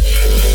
Yeah.